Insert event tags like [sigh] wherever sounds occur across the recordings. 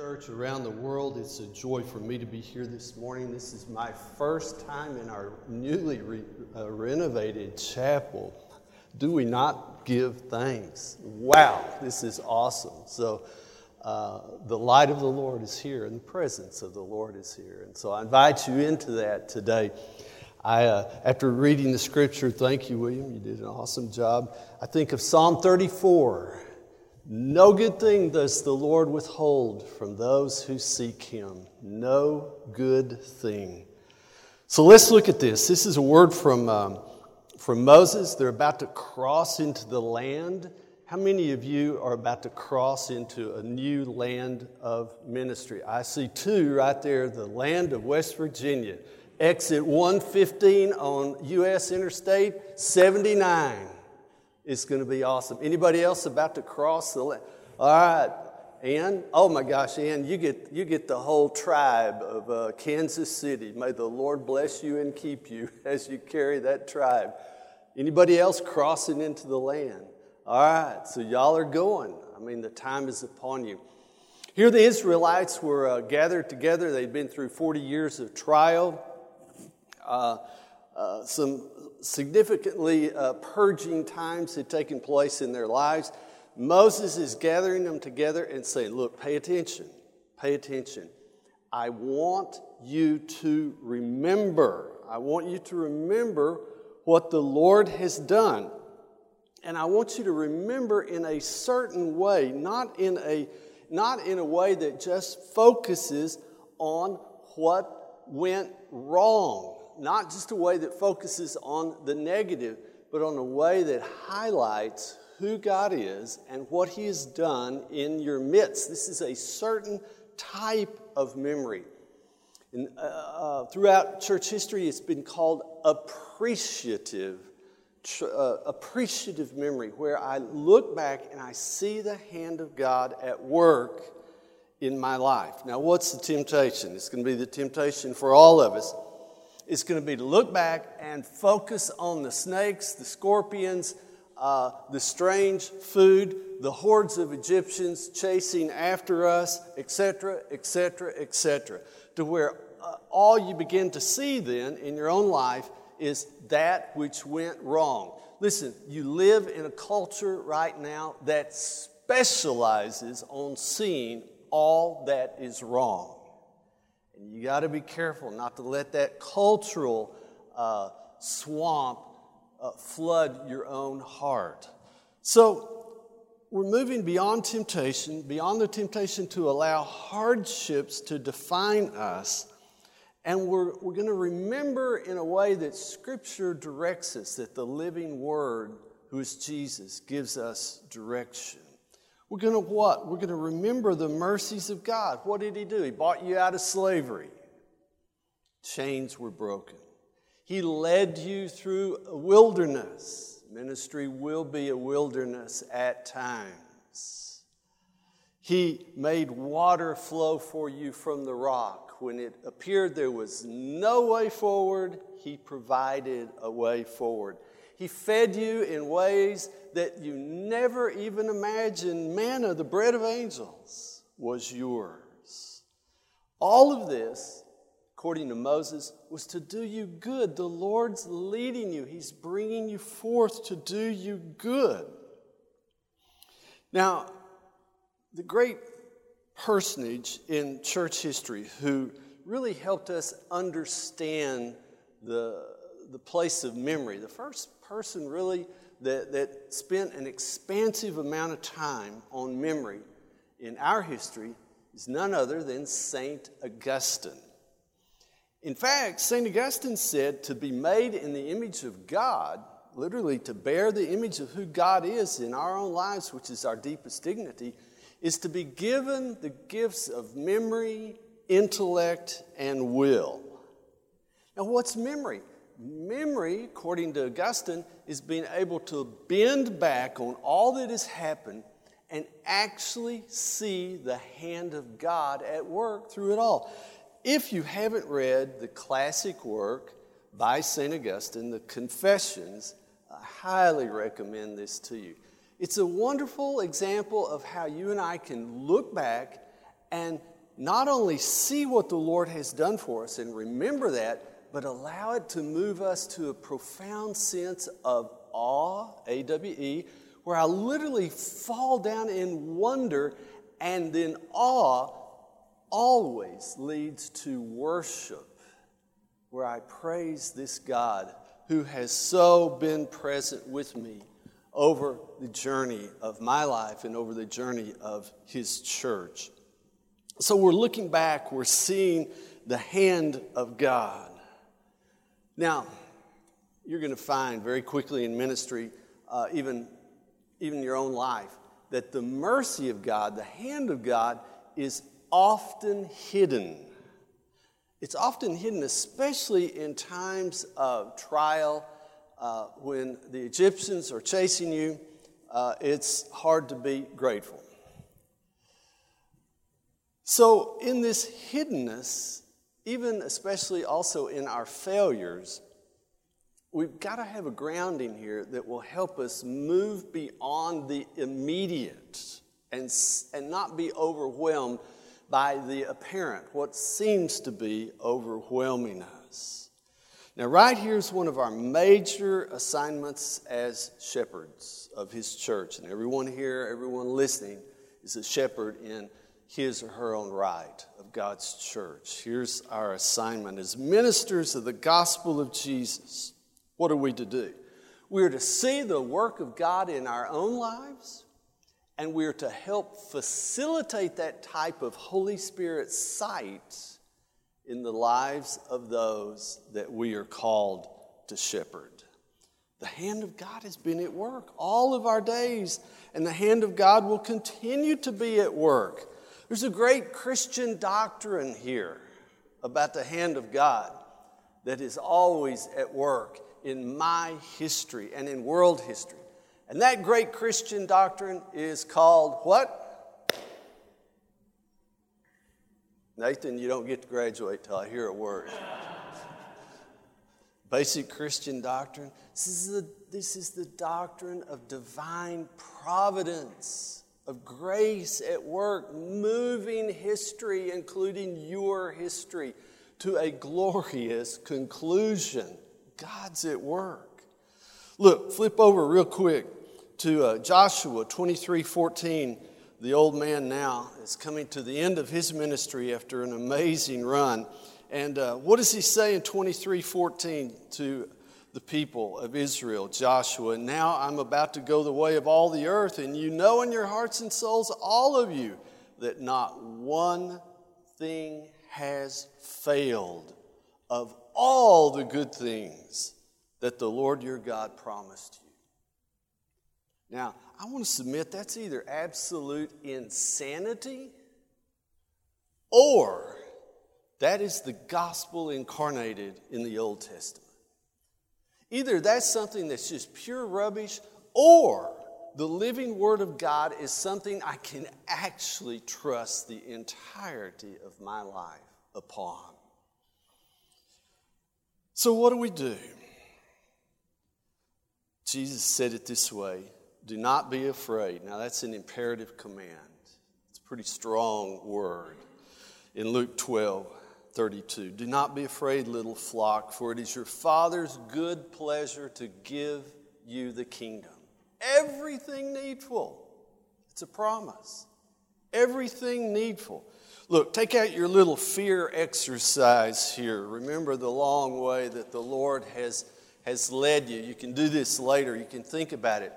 Church around the world. It's a joy for me to be here this morning. This is my first time in our newly re- uh, renovated chapel. Do we not give thanks? Wow, this is awesome. So, uh, the light of the Lord is here, and the presence of the Lord is here. And so, I invite you into that today. I, uh, after reading the scripture, thank you, William. You did an awesome job. I think of Psalm 34. No good thing does the Lord withhold from those who seek him. No good thing. So let's look at this. This is a word from, um, from Moses. They're about to cross into the land. How many of you are about to cross into a new land of ministry? I see two right there the land of West Virginia. Exit 115 on U.S. Interstate 79. It's going to be awesome. Anybody else about to cross the land? All right, Ann. Oh my gosh, Ann, you get you get the whole tribe of uh, Kansas City. May the Lord bless you and keep you [laughs] as you carry that tribe. Anybody else crossing into the land? All right, so y'all are going. I mean, the time is upon you. Here, the Israelites were uh, gathered together. They'd been through 40 years of trial. Uh, uh, some significantly uh, purging times had taken place in their lives. Moses is gathering them together and saying, Look, pay attention, pay attention. I want you to remember. I want you to remember what the Lord has done. And I want you to remember in a certain way, not in a, not in a way that just focuses on what went wrong not just a way that focuses on the negative, but on a way that highlights who God is and what He has done in your midst. This is a certain type of memory. And, uh, uh, throughout church history, it's been called appreciative, tr- uh, appreciative memory, where I look back and I see the hand of God at work in my life. Now, what's the temptation? It's going to be the temptation for all of us is going to be to look back and focus on the snakes, the scorpions, uh, the strange food, the hordes of Egyptians chasing after us, etc., etc., etc. To where uh, all you begin to see then in your own life is that which went wrong. Listen, you live in a culture right now that specializes on seeing all that is wrong. And you got to be careful not to let that cultural uh, swamp uh, flood your own heart. So, we're moving beyond temptation, beyond the temptation to allow hardships to define us. And we're, we're going to remember in a way that Scripture directs us, that the living Word, who is Jesus, gives us direction. We're going to what? We're going to remember the mercies of God. What did He do? He bought you out of slavery. Chains were broken. He led you through a wilderness. Ministry will be a wilderness at times. He made water flow for you from the rock. When it appeared there was no way forward, He provided a way forward. He fed you in ways that you never even imagined. Manna, the bread of angels, was yours. All of this, according to Moses, was to do you good. The Lord's leading you, He's bringing you forth to do you good. Now, the great personage in church history who really helped us understand the, the place of memory, the first person really that, that spent an expansive amount of time on memory in our history is none other than St. Augustine. In fact, St. Augustine said to be made in the image of God, literally to bear the image of who God is in our own lives, which is our deepest dignity, is to be given the gifts of memory, intellect, and will. Now, what's memory? Memory, according to Augustine, is being able to bend back on all that has happened and actually see the hand of God at work through it all. If you haven't read the classic work by St. Augustine, the Confessions, I highly recommend this to you. It's a wonderful example of how you and I can look back and not only see what the Lord has done for us and remember that, but allow it to move us to a profound sense of awe, A W E, where I literally fall down in wonder, and then awe always leads to worship, where I praise this God who has so been present with me over the journey of my life and over the journey of his church. So we're looking back, we're seeing the hand of God. Now, you're going to find very quickly in ministry, uh, even, even your own life, that the mercy of God, the hand of God, is often hidden. It's often hidden, especially in times of trial uh, when the Egyptians are chasing you. Uh, it's hard to be grateful. So, in this hiddenness, even especially also in our failures, we've got to have a grounding here that will help us move beyond the immediate and, and not be overwhelmed by the apparent, what seems to be overwhelming us. Now, right here is one of our major assignments as shepherds of His church. And everyone here, everyone listening, is a shepherd in his or her own right of God's church. Here's our assignment as ministers of the gospel of Jesus. What are we to do? We're to see the work of God in our own lives and we're to help facilitate that type of Holy Spirit sight in the lives of those that we are called to shepherd. The hand of God has been at work all of our days, and the hand of God will continue to be at work. There's a great Christian doctrine here about the hand of God that is always at work in my history and in world history. And that great Christian doctrine is called what? Nathan, you don't get to graduate till I hear a word. Basic Christian doctrine. This is, the, this is the doctrine of divine providence, of grace at work, moving history, including your history, to a glorious conclusion. God's at work. Look, flip over real quick to uh, Joshua 23 14. The old man now is coming to the end of his ministry after an amazing run. And uh, what does he say in 23 14 to the people of Israel, Joshua? Now I'm about to go the way of all the earth, and you know in your hearts and souls, all of you, that not one thing has failed of all the good things that the Lord your God promised you. Now, I want to submit that's either absolute insanity or that is the gospel incarnated in the Old Testament. Either that's something that's just pure rubbish or the living Word of God is something I can actually trust the entirety of my life upon. So, what do we do? Jesus said it this way do not be afraid. Now, that's an imperative command. It's a pretty strong word. In Luke 12, 32, do not be afraid, little flock, for it is your Father's good pleasure to give you the kingdom. Everything needful. It's a promise. Everything needful. Look, take out your little fear exercise here. Remember the long way that the Lord has, has led you. You can do this later, you can think about it.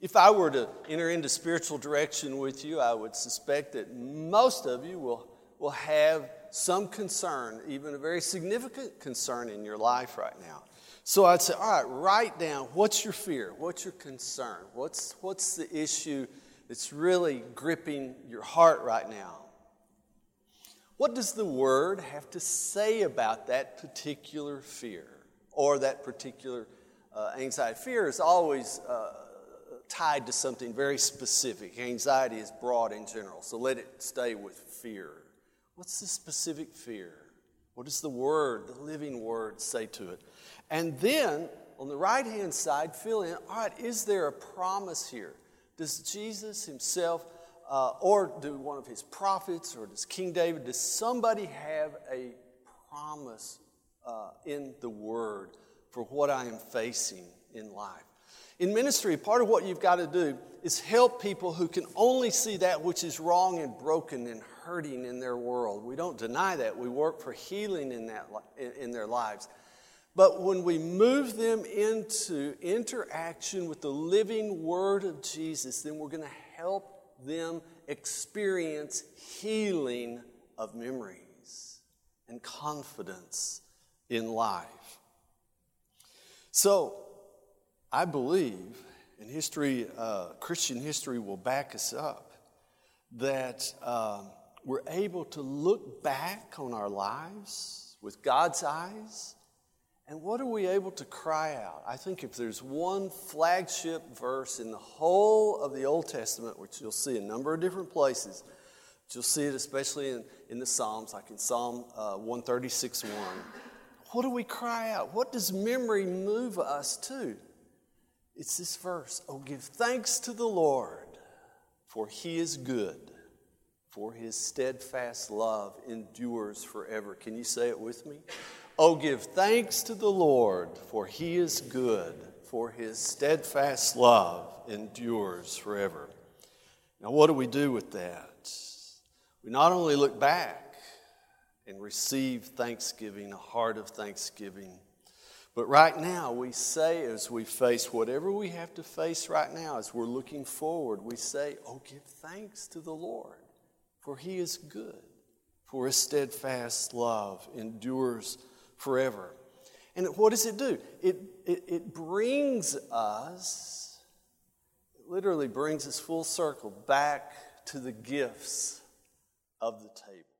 If I were to enter into spiritual direction with you, I would suspect that most of you will, will have some concern, even a very significant concern in your life right now. So I'd say, all right, write down what's your fear? What's your concern? What's, what's the issue that's really gripping your heart right now? What does the Word have to say about that particular fear or that particular uh, anxiety? Fear is always uh, tied to something very specific. Anxiety is broad in general, so let it stay with fear. What's the specific fear? What does the Word, the living Word, say to it? And then on the right hand side, fill in all right, is there a promise here? Does Jesus Himself uh, or do one of his prophets, or does King David, does somebody have a promise uh, in the Word for what I am facing in life? In ministry, part of what you've got to do is help people who can only see that which is wrong and broken and hurting in their world. We don't deny that. We work for healing in, that, in their lives. But when we move them into interaction with the living Word of Jesus, then we're going to help them experience healing of memories and confidence in life. So, I believe, and history, uh, Christian history will back us up, that um, we're able to look back on our lives with God's eyes. And what are we able to cry out? I think if there's one flagship verse in the whole of the Old Testament, which you'll see a number of different places, you'll see it especially in, in the Psalms, like in Psalm uh, 136 1. What do we cry out? What does memory move us to? It's this verse Oh, give thanks to the Lord, for he is good, for his steadfast love endures forever. Can you say it with me? Oh, give thanks to the Lord, for he is good, for his steadfast love endures forever. Now, what do we do with that? We not only look back and receive thanksgiving, a heart of thanksgiving, but right now, we say as we face whatever we have to face right now, as we're looking forward, we say, Oh, give thanks to the Lord, for he is good, for his steadfast love endures forever. And what does it do? It, it, it brings us, it literally brings us full circle back to the gifts of the table.